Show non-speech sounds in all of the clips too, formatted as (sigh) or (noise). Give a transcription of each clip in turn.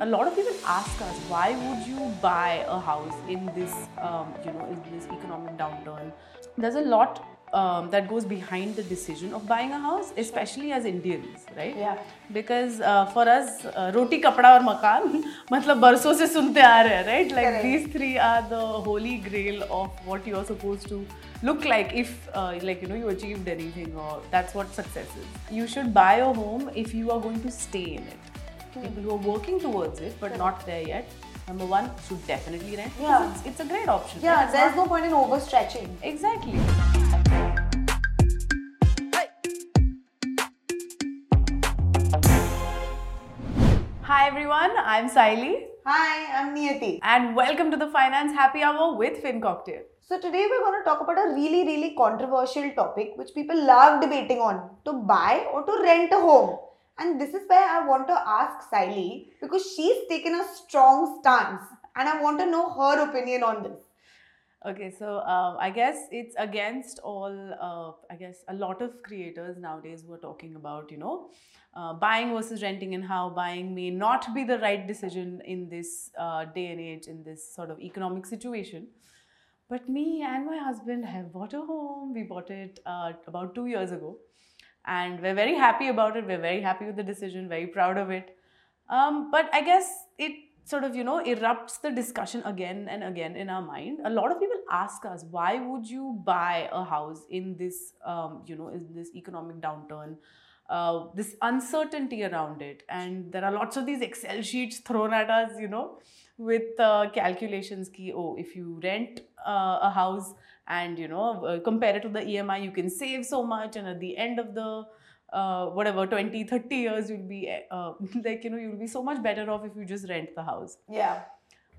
A lot of people ask us, why would you buy a house in this, um, you know, in this economic downturn? There's a lot um, that goes behind the decision of buying a house, especially as Indians, right? Yeah. Because uh, for us, uh, roti, kapda, or makan, (laughs) matlab barso se sunte aa rahe, right? Like these three are the holy grail of what you are supposed to look like if, uh, like you know, you achieved anything or that's what success is. You should buy a home if you are going to stay in it. People who are working towards it but not there yet. Number one, should definitely rent. because Yeah. It's, it's a great option. Yeah? There's no point in overstretching. Exactly. Hi everyone, I'm Sayali Hi, I'm Niyati. and welcome to the Finance Happy Hour with FinCocktail. So today we're going to talk about a really, really controversial topic which people love debating on: to buy or to rent a home. And this is where I want to ask Sayali because she's taken a strong stance, and I want to know her opinion on this. Okay, so uh, I guess it's against all, uh, I guess, a lot of creators nowadays who are talking about, you know, uh, buying versus renting and how buying may not be the right decision in this uh, day and age, in this sort of economic situation. But me and my husband have bought a home. We bought it uh, about two years ago. And we're very happy about it. We're very happy with the decision, very proud of it. Um, but I guess it sort of, you know, erupts the discussion again and again in our mind. A lot of people ask us, why would you buy a house in this, um, you know, in this economic downturn? Uh, this uncertainty around it, and there are lots of these Excel sheets thrown at us, you know, with uh, calculations. Ki, oh, if you rent uh, a house and you know uh, compare it to the EMI, you can save so much, and at the end of the uh, whatever 20 30 years you'll be uh, (laughs) like you know you'll be so much better off if you just rent the house Yeah.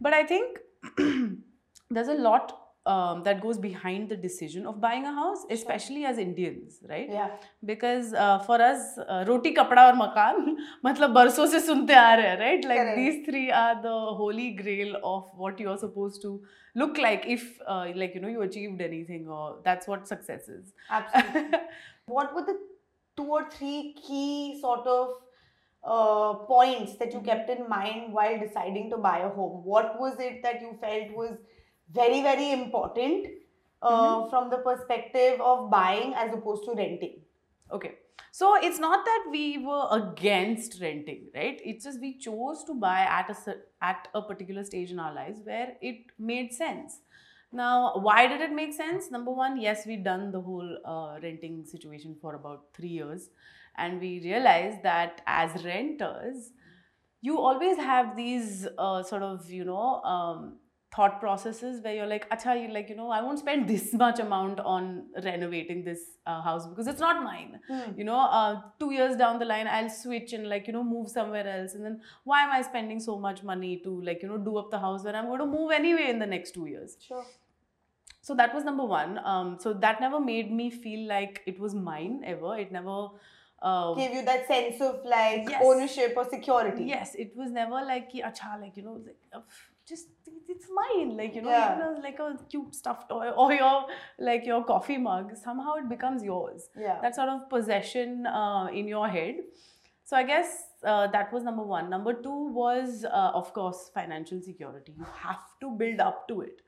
but i think (clears throat) there's a lot um, that goes behind the decision of buying a house, especially sure. as Indians, right? Yeah. Because uh, for us, uh, roti, kapda, or makan, (laughs) matlab barso se sunte aa rahe, right? Like these three are the holy grail of what you are supposed to look like if, uh, like you know, you achieved anything, or that's what success is. Absolutely. (laughs) what were the two or three key sort of uh, points that you mm-hmm. kept in mind while deciding to buy a home? What was it that you felt was very, very important uh, from the perspective of buying as opposed to renting? Okay. So it's not that we were against renting, right? It's just we chose to buy at a at a particular stage in our lives where it made sense. Now, why did it make sense? Number one, yes, we done the whole uh, renting situation for about three years, and we realized that as renters, you always have these uh, sort of you know um, thought processes where you're like, acha, you're like you know, I won't spend (laughs) this much amount on renovating this uh, house because it's not mine. You know uh, two years down the line i'll switch and like you know move somewhere else. And then why am i spending so much money to like you know do up the house when i'm going to move anyway in the next two years? Sure. so that was number one. Um, so that never made me feel like it was mine ever. It never uh, Gave you that sense of like Yes. ownership or security. yes. It was never like acha like you know like uh, just it's mine like you know Yeah. even a, like a cute stuffed toy (laughs) or your like your coffee mug somehow it becomes yours Yeah. that sort of possession uh, in your head. So I guess uh, that was number one. Number two was, uh, of course, financial security. You have to build up to it.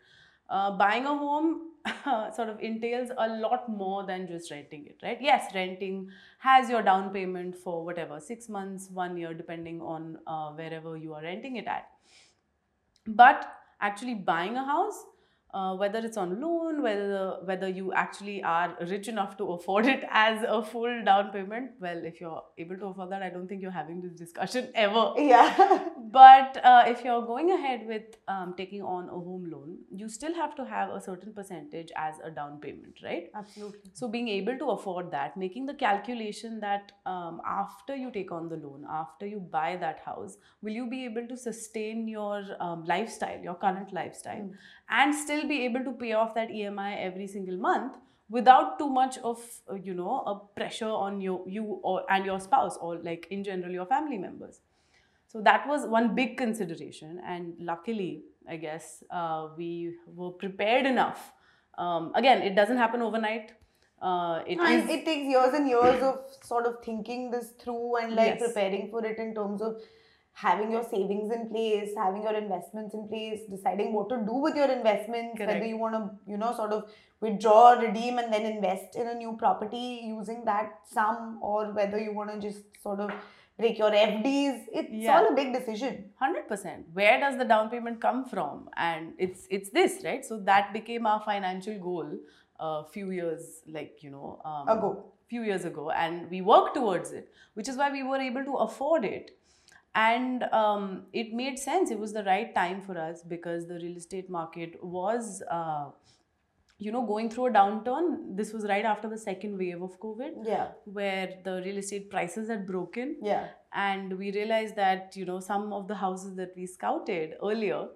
Uh, buying a home (laughs) sort of entails a lot more than just renting it, right? Yes, renting has your down payment for whatever six months, one year, depending on uh, wherever you are renting it at. But actually buying a house, uh, whether it's on loan, whether whether you actually are rich enough to afford it (laughs) as a full down payment, well, if you're able to afford that, I don't think you're having this discussion (laughs) ever. Yeah. (laughs) But uh, if you're going ahead with um, taking on a home loan, you still have to have a certain percentage as a down payment, right? Absolutely. So being able to afford that, making the calculation that um, after you take on the loan, after you buy that house, will you be able to sustain your um, lifestyle, your current lifestyle, Mm. And still be able to pay off that EMI every single month without too much of uh, you know a pressure on you, you or and your spouse or like in general your family members. So that was one big consideration, and luckily, I guess uh, we were prepared enough. Um, again, it doesn't happen overnight. Uh, it and is it takes years and years of sort of thinking this through and like Yes. preparing for it in terms of having your savings in place, having your investments in place, deciding what to do with your investments, Correct. whether you want to, you know, sort of withdraw, redeem, and then invest in a new property using that sum, or whether you want to just sort of break your FDs. It's Yeah. all a big decision. Hundred percent. Where does the down payment come from? And it's it's this, right? So that became our financial goal a few years, like you know, um, Ago. few years ago, and we worked towards it, which is why we were able to afford it. And um, it made sense. It was the right time for us because the real estate market was, uh, you know, going through a downturn. This was right after the second wave of COVID, Yeah. where the real estate prices had broken Yeah. and we realized that you know some of the houses that we scouted earlier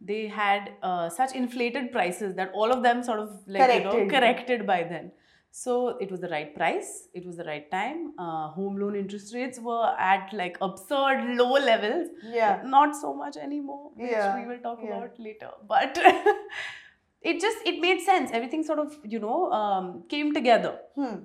they had uh, such inflated prices that all of them sort of like you know Corrected. corrected by then so it was the right price it was the right time uh, home loan interest rates were at like absurd low levels Yeah. not so much anymore which Yeah, we will talk yeah. about later but (laughs) it just it made sense everything sort of you know um, came together Hmm.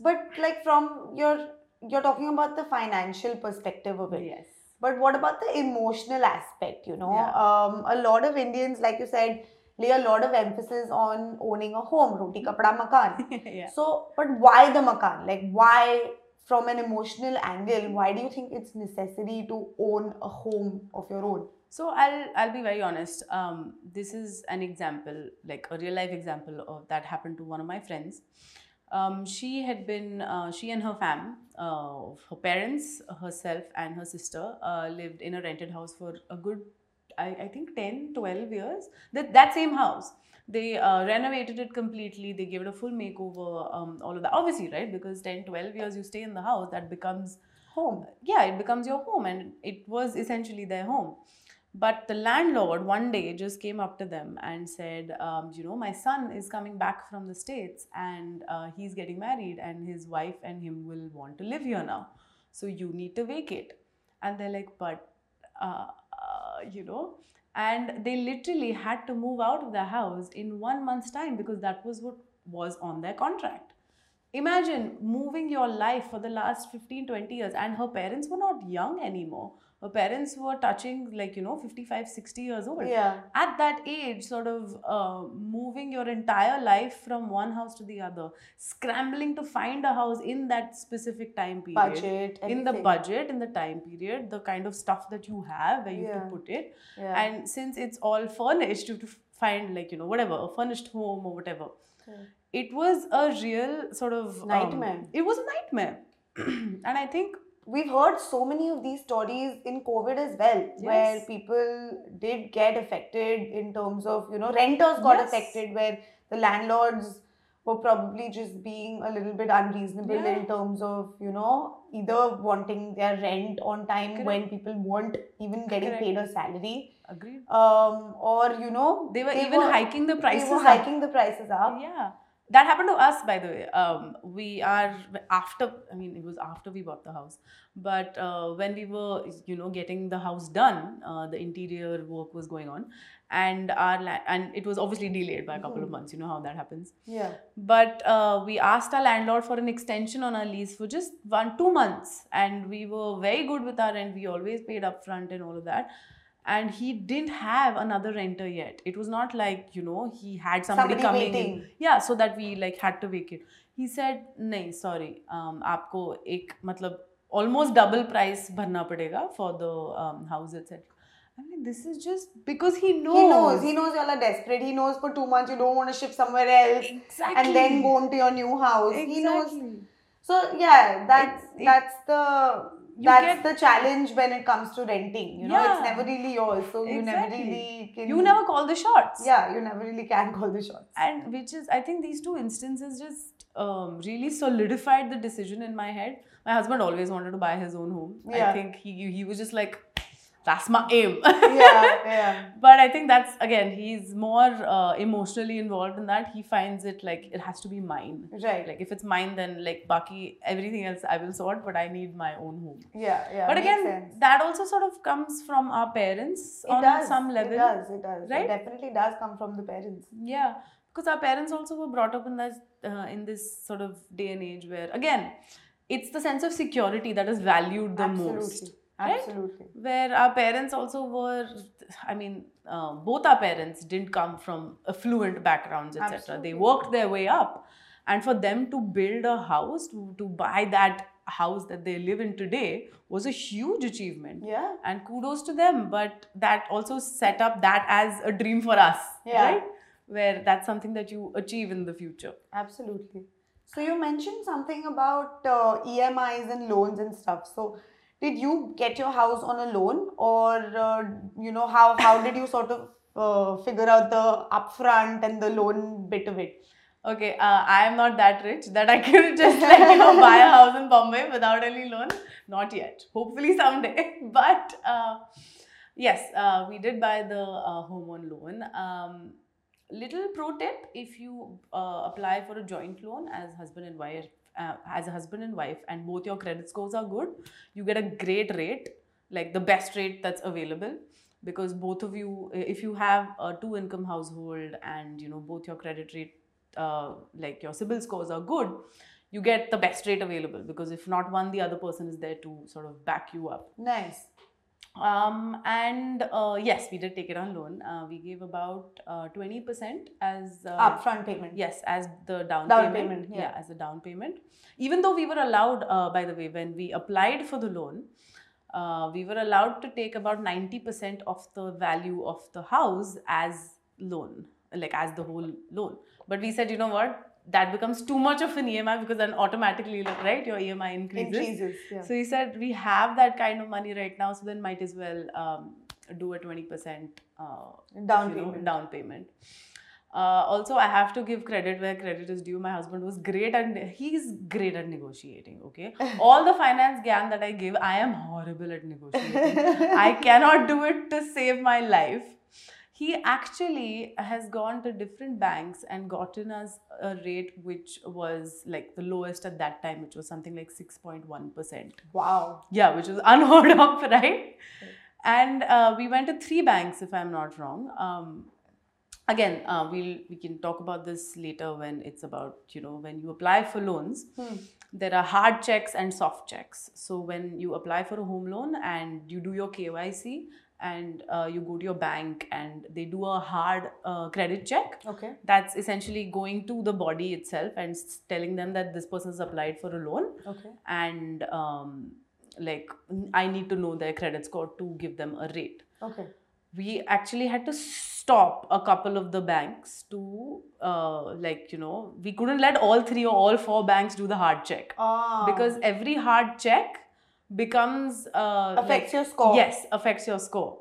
But like from your, you're talking about the financial perspective of it. yes But what about the emotional aspect? You know, Yeah. um, a lot of Indians, like you said, lay a lot of emphasis on owning a home, roti kapda makan. (laughs) yeah So, but why the makan? Like, why, from an emotional angle, why do you think it's necessary to own a home of your own? So I'll I'll be very honest. Um, this is an example, like a real life example of that happened to one of my friends. Um, she had been uh, she and her fam, uh, her parents, herself, and her sister uh, lived in a rented house for a good, I, I think 10, 12 years. That that same house. They uh, renovated it completely. They gave it a full makeover. Um, all of that, obviously, right? Because 10, 12 years you stay in the house, that becomes Home. yeah, it becomes your home, and it was essentially their home. But the landlord one day just came up to them and said, um, You know, my son is coming back from the States and uh, he's getting married, and his wife and him will want to live here now. So you need to vacate. And they're like, But, uh, you know, and they literally had to move out of the house in one month's time because that was what was on their contract. Imagine moving your life for the last 15 20 years and her parents were not young anymore her parents were touching like you know 55 60 years old Yeah. at that age sort of uh, moving your entire life from one house to the other scrambling to find a house in that specific time period Budget. in the budget in the time period the kind of stuff that you have where you have Yeah. to put it Yeah. and since it's all furnished you have to find like you know whatever a furnished home or whatever Correct. it was a real sort of um, Nightmare. it was a nightmare (clears throat) and i think We've heard so many of these stories in COVID as well, where people did get affected in terms of, you know, renters got Yes. affected, where the landlords were probably just being a little bit unreasonable Yeah. in terms of, you know, either wanting their rent on time when people weren't even getting Correct. paid a salary, agreed um, or, you know, they were even hiking the prices They were up. hiking the prices up. yeah that happened to us by the way. Um, we are after i mean it was after we bought the house. But uh, when we were you know getting the house done uh, the interior work was going on. And our la- and it was obviously delayed by a couple of Mhm. months you know how that happens. Yeah. but uh, we asked our landlord for an extension on our lease for just one two months. And we were very good with our rent. We always paid upfront and all of that and he didn't have another renter yet it was not like you know he had somebody, somebody coming waiting. in yeah so that we like had to vacate he said nay sorry um, aapko ek matlab almost double price bharna padega for the um, house etc I mean, this is just because he knows. He knows. He knows y'all are desperate. He knows for two months you don't want to shift somewhere else. Exactly. And then go into your new house. Exactly. He knows so yeah, that's It's- it- that's the that's get- the challenge when it comes to renting. You know, it's never really yours, so you never really can. You never call the shots. Yeah, you never really can call the shots. and which is i think these two instances just um, really solidified the decision in my head my husband always wanted to buy his own home Yeah. i think he he was just like that's my aim (laughs) yeah, yeah. but i think that's again he's more uh, emotionally involved in that he finds it like it has to be mine Right. like if it's mine then like baki everything else i will sort but i need my own home yeah, yeah. but again sense. that also sort of comes from our parents it on does. some level It does. It does. right? It definitely does come from the parents. Yeah, because our parents also were brought up in this uh, in this sort of day and age where again, it's the sense of security that is valued the most. Absolutely. Right? Where our parents also were i mean uh, both our parents didn't come from affluent backgrounds etc they worked their way up and for them to build a house to, to buy that house that they live in today was a huge achievement Yeah. and kudos to them but that also set up that as a dream for us Yeah. right where that's something that you achieve in the future Absolutely. So you mentioned something about uh, EMIs and loans and stuff. So did you get your house on a loan, or uh, you know how how did you sort of uh, figure out the upfront and the loan bit of it? Okay, uh, I am not that rich that I can (laughs) just like you know buy a house in Bombay without any loan. Not yet. Hopefully someday. (laughs) But uh, yes, uh, we did buy the uh, home on loan. Um, little pro tip: if you apply for a joint loan as husband and wife, uh, as a husband and wife, and both your credit scores are good, you get a great rate, like the best rate that's available because both of you if you have a two income household and you know both your credit rate uh, like your CIBIL scores are good, you get the best rate available because if not one, the other person is there to sort of back you up. Nice. Um, and uh, yes, we did take it on loan. Uh, we gave about uh, 20% as uh, Upfront payment. Yes, as the down, Down payment. payment, yeah. as the down payment. Even though we were allowed, uh, by the way, when we applied for the loan, uh, we were allowed to take about 90% of the value of the house as loan, like as the whole loan. But we said, you know what? That becomes too much of an EMI because then automatically, right, your EMI increases. Increases. Yeah. So he said, we have that kind of money right now, so then might as well um, do a 20% uh, Down you know, payment. down payment. Uh, also, I have to give credit where credit is due. My husband was great and he's great at negotiating. Okay, (laughs) all the finance gyan that I give, I am horrible at negotiating. I cannot do it to save my life. He actually has gone to different banks and gotten us a rate which was like the lowest at that time, which was something like 6.1%. Wow. Yeah, which was (laughs) unheard of, right? And uh, we went to three banks, if I'm not wrong. Um, again, uh, we'll we can talk about this later when it's about you know when you apply for loans. Hmm. There are hard checks and soft checks. So when you apply for a home loan and you do your KYC and uh, you go to your bank and they do a hard uh, credit check, Okay. that's essentially going to the body itself and telling them that this person has applied for a loan Okay. and um, like I need to know their credit score to give them a rate. Okay. We actually had to stop a couple of the banks to uh, like you know we couldn't let all three or all four banks do the hard check Ah. because every hard check becomes uh, affects like- your score. Yes, affects your score.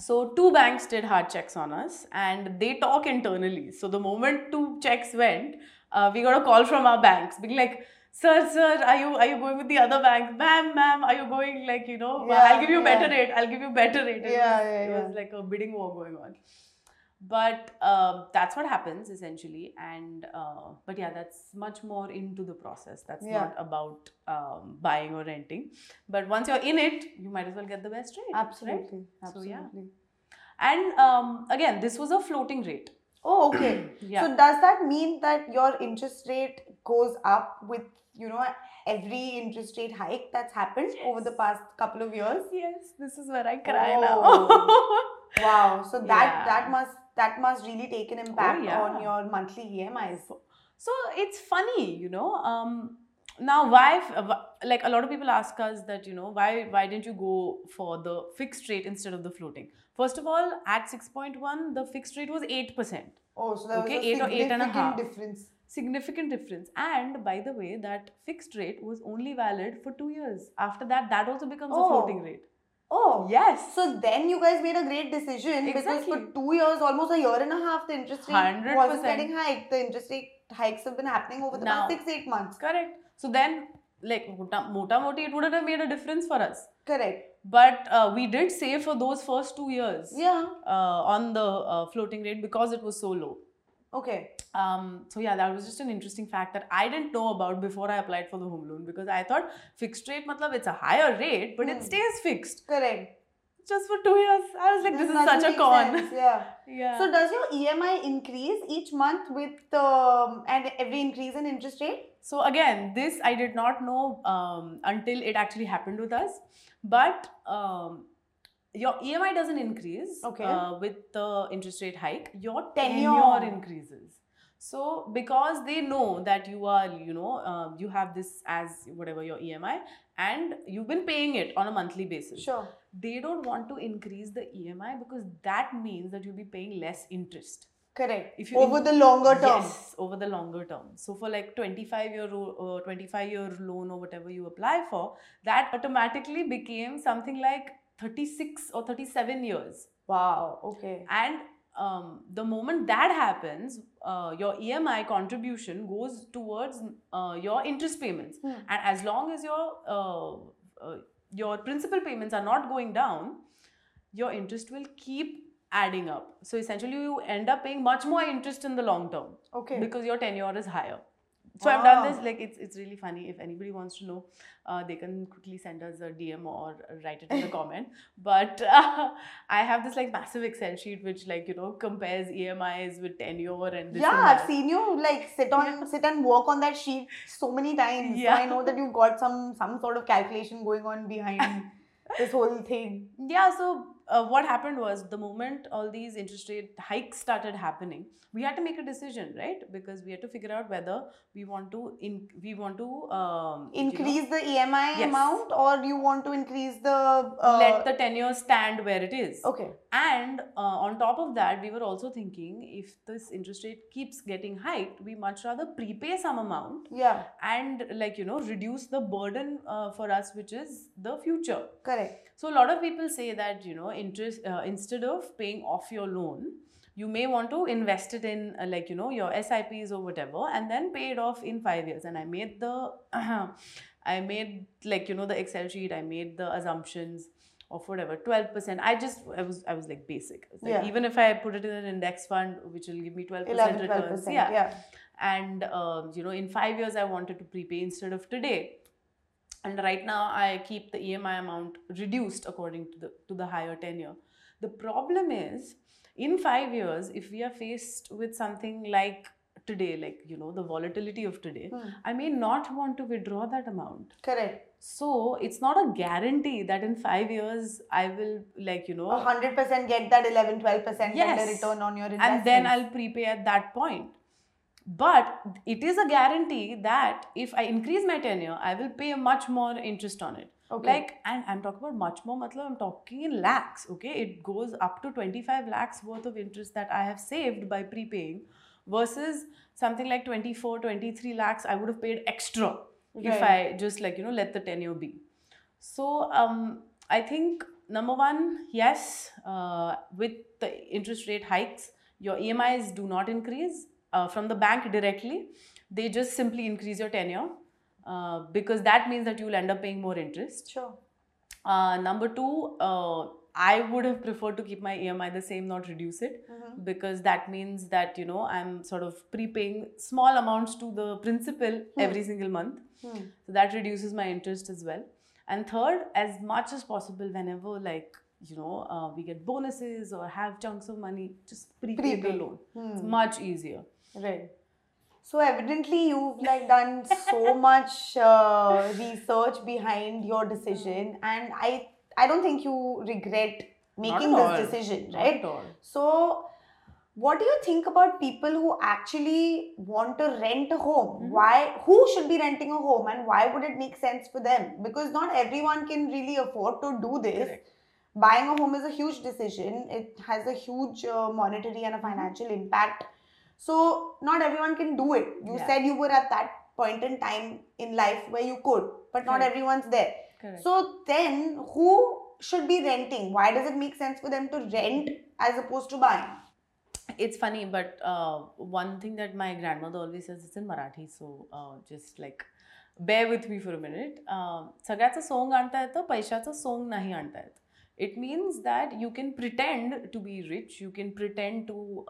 So two banks did hard checks on us, and they talk internally. So the moment two checks went, uh, we got a call from our banks, being like, "Sir, sir, are you are you going with the other bank? Ma'am, ma'am, are you going like you know? Yeah, I'll give you a better rate. I'll give you a better rate." It Yeah, was, yeah, It yeah. was like a bidding war going on. But um, that's what happens essentially, and uh, but yeah, that's much more into the process. That's Yeah. not about um, buying or renting. But once you're in it, you might as well get the best rate. right? Absolutely. So, Absolutely. yeah. And um, again, this was a floating rate. Oh, okay. (clears throat) Yeah. So does that mean that your interest rate goes up with you know every interest rate hike that's happened over the past couple of years? yes, this is where I cry Oh. (laughs) Wow. So that Yeah. that must that must really take an impact yeah. on your monthly EMIs. so it's funny, you know. Um, now, why? uh, Like a lot of people ask us that, you know, why why didn't you go for the fixed rate instead of the floating? First of all, at six point one, the fixed rate was eight percent. Oh, so there Okay, was a eight or eight and a significant half. difference. significant difference and by the way that fixed rate was only valid for two years after that that also becomes a Oh. floating rate Oh, yes So then you guys made a great decision because for two years, almost a year and a half, the interest rate 100%. wasn't getting hiked. The interest rate hikes have been happening over the Now- past six, eight months. correct so then like mota mota moti it wouldn't have made a difference for us Correct. but uh, we did save for those first two years Yeah. uh, on the uh, floating rate because it was so low Okay. um, so yeah that was just an interesting fact that i didn't know about before i applied for the home loan because i thought fixed rate matlab it's a higher rate but it Hmm. stays fixed Correct. just for two years i was like this, is such a con sense, (laughs) Yeah. yeah So does your EMI increase each month with um, and every increase in interest rate? So again, this I did not know um, until it actually happened with us. But um, your EMI doesn't increase Okay. uh, with the interest rate hike. Your Tenure. tenure, increases. So because they know that you are, you know, uh, you have this as whatever your EMI, and you've been paying it on a monthly basis. Sure. They don't want to increase the EMI because that means that you'll be paying less interest. Correct. If you Over the longer term. Yes, over the longer term. So for like 25 year uh, 25 year loan or whatever you apply for, that automatically became something like 36 or 37 years. Wow. Okay. And um, the moment that happens, uh, your EMI contribution goes towards uh, your interest payments. Hmm. And as long as your uh, uh, your principal payments are not going down, your interest will keep adding up. So essentially, you end up paying much more interest in the long term Okay. because your tenure is higher. So I've done this like it's it's really funny. If anybody wants to know, uh, they can quickly send us a DM or write it in the (laughs) comment. But uh, I have this like massive Excel sheet which like you know compares EMIs with tenure and this yeah, and I've seen you like sit on Yeah. sit and work on that sheet so many times. So Yeah. I know that you've got some some sort of calculation going on behind (laughs) this whole thing. Yeah, so uh, what happened was the moment all these interest rate hikes started happening, we had to make a decision, right? Because we had to figure out whether we want to in we want to um, you know, Increase the EMI Yes. amount or you want to increase the uh, let the tenure stand where it is. Okay. And uh, on top of that, we were also thinking if this interest rate keeps getting hiked, we much rather prepay some amount Yeah. and like you know reduce the burden uh, for us, which is the future. Correct. So a lot of people say that you know interest uh, instead of paying off your loan, you may want to invest it in uh, like you know your SIPs or whatever, and then pay it off in five years. And I made the (clears throat) I made like you know the Excel sheet. I made the assumptions of whatever 12% i just i was i was like basic was like, Yeah. even if i put it in an index fund which will give me 12% 11 returns 12%. yeah yeah. and um, you know in five years i wanted to prepay instead of today and right now i keep the emi amount reduced according to the to the higher tenure the problem is in five years if we are faced with something like today like you know the volatility of today Hmm. i may not want to withdraw that amount Correct. so it's not a guarantee that in five years i will like you know hundred percent get that 11 12 percent Yes. return on your investment. and then I'll prepay at that point. But it is a guarantee that if I increase my tenure, I will pay much more interest on it. Okay. Like, and I'm talking about much more, matlab, I'm talking in lakhs, okay? It goes up to 25 lakhs worth of interest that I have saved by prepaying versus something like 24, 23 lakhs I would have paid extra if I just like, you know, let the tenure be. So um, I think number one, yes, uh, with the interest rate hikes, your EMIs do not increase uh, from the bank directly. They just simply increase your tenure uh, because that means that you'll end up paying more interest. sure. Uh, number two, uh, I would have preferred to keep my EMI the same, not reduce it Mhm. because that means that you know I'm sort of prepaying small amounts to the principal every single month. Hmm. So that reduces my interest as well. And third, as much as possible, whenever like you know uh, we get bonuses or have chunks of money, just prepay, the loan. It's Hmm. much easier. Right. So evidently you've like done so (laughs) much uh, research behind your decision, and I I don't think you regret making this all. decision, Not right? at all. So, what do you think about people who actually want to rent a home? Mhm. Why? Who should be renting a home, and why would it make sense for them? Because not everyone can really afford to do this. Correct. Buying a home is a huge decision. It has a huge uh, monetary and a financial impact. So, not everyone can do it. You Yeah. said you were at that point in time in life where you could, but not Correct. everyone's there. Correct. So then, who should be renting? Why does it make sense for them to rent as opposed to buying? it's funny, but uh, one thing that my grandmother always says it's in Marathi, so uh, just like bear with me for a minute. Uh, सगळ्याचं सोंग आणता येतं पैशाचं song नाही आणता येत it means that you can pretend to be rich you can pretend to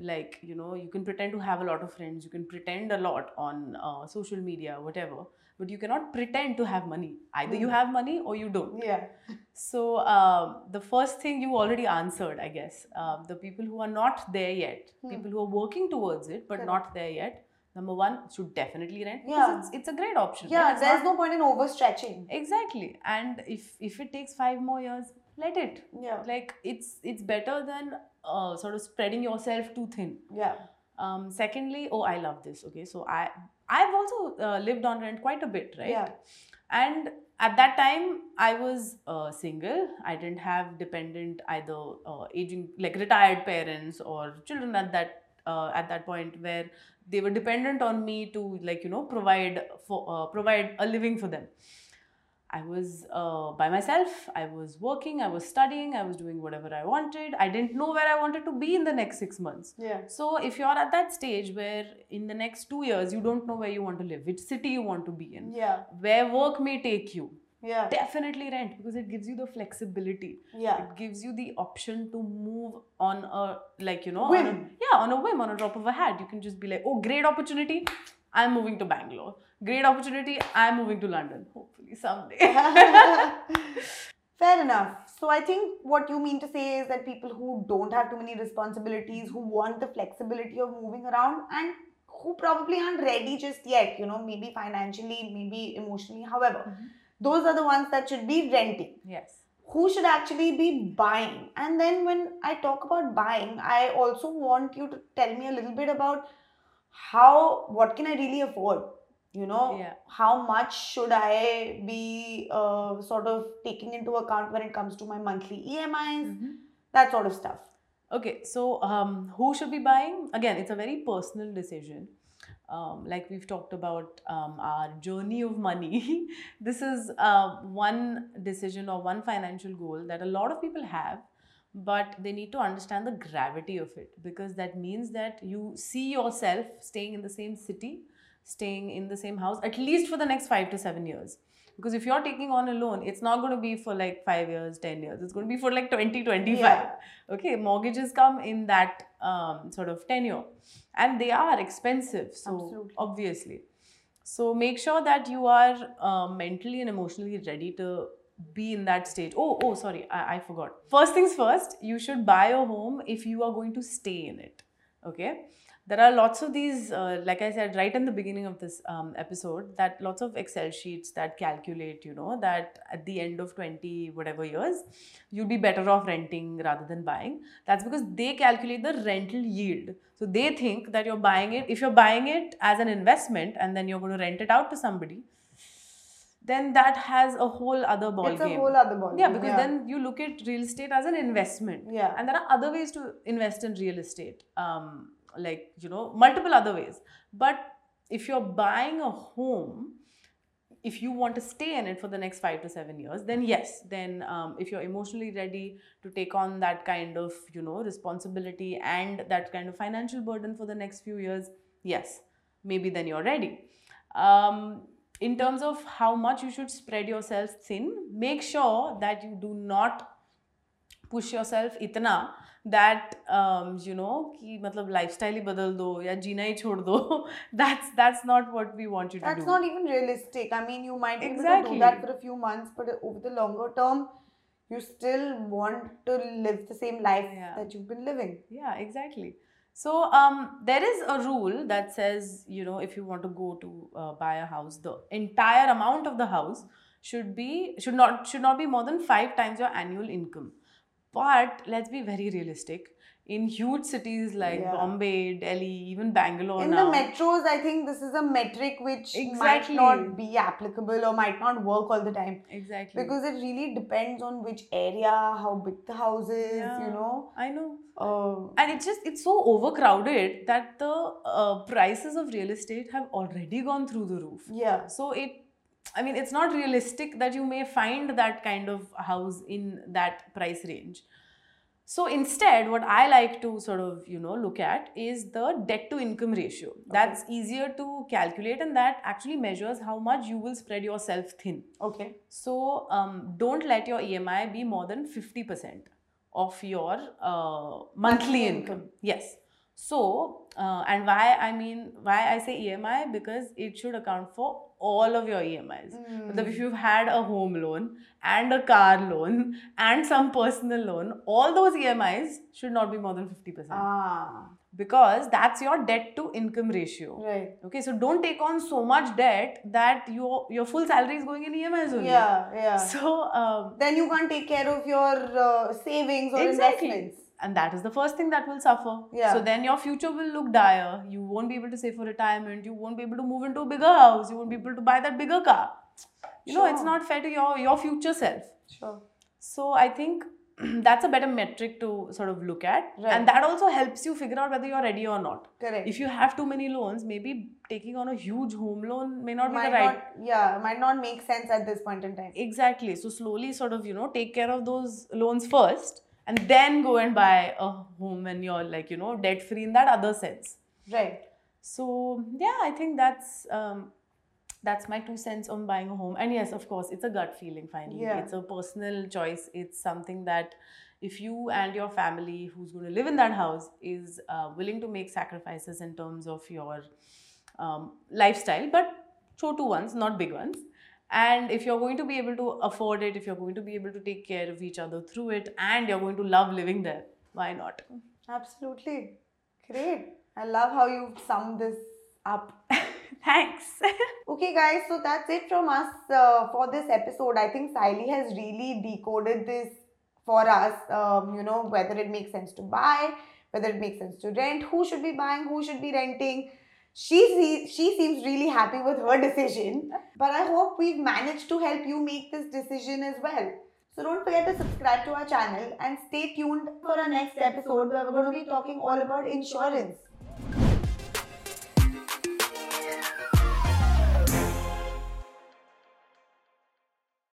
like you know you can pretend to have a lot of friends you can pretend a lot on uh, social media whatever but you cannot pretend to have money either you Hmm. have money or you don't Yeah. so um, the first thing you already answered, I guess, uh, the people who are not there yet, Hmm. people who are working towards it but Correct. not there yet. number one should definitely rent Yeah. it's, it's a great option Yeah, right? There's not- no point in overstretching. exactly and if if it takes five more years let it Yeah. like it's it's better than uh, sort of spreading yourself too thin Yeah. um, secondly oh i love this okay so i i've also uh, lived on rent quite a bit right Yeah. and at that time i was uh, single i didn't have dependent either uh, aging like retired parents or children at that uh, at that point where they were dependent on me to like you know provide for uh, provide a living for them i was uh, by myself i was working i was studying i was doing whatever i wanted i didn't know where i wanted to be in the next 6 months Yeah. so if you're at that stage where in the next 2 years you don't know where you want to live which city you want to be in Yeah. where work may take you Yeah. definitely rent because it gives you the flexibility Yeah. it gives you the option to move on a like you know on a, yeah on a whim on a drop of a hat you can just be like oh great opportunity i'm moving to bangalore great opportunity i'm moving to london hopefully someday (laughs) Fair enough. So I think what you mean to say is that people who don't have too many responsibilities, who want the flexibility of moving around, and who probably aren't ready just yet, you know, maybe financially, maybe emotionally, however, Mhm. Those are the ones that should be renting. yes Who should actually be buying? And then when I talk about buying, I also want you to tell me a little bit about how, what can I really afford? You know, Yeah. how much should I be uh, sort of taking into account when it comes to my monthly EMIs, Mhm. that sort of stuff. Okay, so um, who should be buying? Again, it's a very personal decision. Um, like we've talked about um, our journey of money. (laughs) this is uh, one decision or one financial goal that a lot of people have, but they need to understand the gravity of it because that means that you see yourself staying in the same city, staying in the same house at least for the next five to seven years. Because if you're taking on a loan, it's not going to be for like five years, 10 years. It's going to be for like 20, 25 Yeah. okay mortgages come in that um, sort of tenure. And they are expensive so Absolutely. obviously. So make sure that you are uh, mentally and emotionally ready to be in that stage. Oh oh sorry I, I forgot. First things first you should buy a home if you are going to stay in it. Okay there are lots of these uh, like i said right in the beginning of this um, episode that lots of excel sheets that calculate you know that at the end of 20 whatever years you'll be better off renting rather than buying. That's because they calculate the rental yield. So they think that you're buying it if you're buying it as an investment and then you're going to rent it out to somebody then that has a whole other ball it's a whole other ball. yeah game, because then you look at real estate as an investment. Yeah. and there are other ways to invest in real estate. Um, like you know multiple other ways. But if you're buying a home if you want to stay in it for the next five to seven years then yes then um, if you're emotionally ready to take on that kind of you know responsibility and that kind of financial burden for the next few years yes maybe then you're ready. Um, in terms of how much you should spread yourself thin make sure that you do not push yourself itna that um, you know कि मतलब lifestyle ही बदल दो या जीना ही छोड़ दो (laughs) that's that's not what we want you to That's do not even realistic. I mean, you might be able to Exactly. do that for a few months, but over the longer term, you still want to live the same life Yeah. that you've been living. Yeah, exactly. So um, there is a rule that says, you know, if you want to go to uh, buy a house, the entire amount of the house should be should not should not be more than five times your annual income. But let's be very realistic. In huge cities like Yeah. Bombay, Delhi, even Bangalore In now, the metros, I think this is a metric which Exactly. might not be applicable or might not work all the time exactly because it really depends on which area, how big the house is, Yeah. you know. I know. Uh, and it's just it's so overcrowded that the uh, prices of real estate have already gone through the roof yeah. so it i mean it's not realistic that you may find that kind of house in that price range so instead what i like to sort of you know look at is the debt to income ratio that's easier to calculate and that actually measures how much you will spread yourself thin Okay. so um, don't let your emi be more than 50% of your uh, monthly Monthly income. income. Yes. So, uh, and why I mean, why I say EMI because it should account for all of your EMIs. Mm. Matlab, if you've had a home loan and a car loan and some personal loan, all those EMIs should not be more than 50% Ah, because that's your debt to income ratio. right. Okay, so don't take on so much debt that your your full salary is going in EMIs only. Yeah, yeah. So, um, then you can't take care of your uh, savings or Exactly. investments. And that is the first thing that will suffer. Yeah. So then your future will look dire. You won't be able to save for retirement. You won't be able to move into a bigger house. You won't be able to buy that bigger car. You know, it's not fair to your your future self. Sure. So I think (clears throat) that's a better metric to sort of look at, Right. and that also helps you figure out whether you're ready or not. Correct. If you have too many loans, maybe taking on a huge home loan may not be the right. not, yeah, might not make sense at this point in time. Exactly. So slowly, sort of, you know, take care of those loans first, and then go and buy a home when you're like, you know, debt free in that other sense. Right. So yeah, I think that's um, that's my two cents on buying a home. And yes, of course, it's a gut feeling. Finally, Yeah. it's a personal choice. It's something that if you and your family who's going to live in that house is uh, willing to make sacrifices in terms of your um, lifestyle, but chotu ones, not big ones. And if you're going to be able to afford it, if you're going to be able to take care of each other through it, and you're going to love living there, why not? Absolutely. Great. I love how you've summed this up. (laughs) Thanks. (laughs) Okay, guys, so that's it from us uh, for this episode. I think Sayali has really decoded this for us. Um, you know, whether it makes sense to buy, whether it makes sense to rent, who should be buying, who should be renting. She se- she seems really happy with her decision, but I hope we've managed to help you make this decision as well. So don't forget to subscribe to our channel and stay tuned for our next episode where we're going to be talking all about insurance.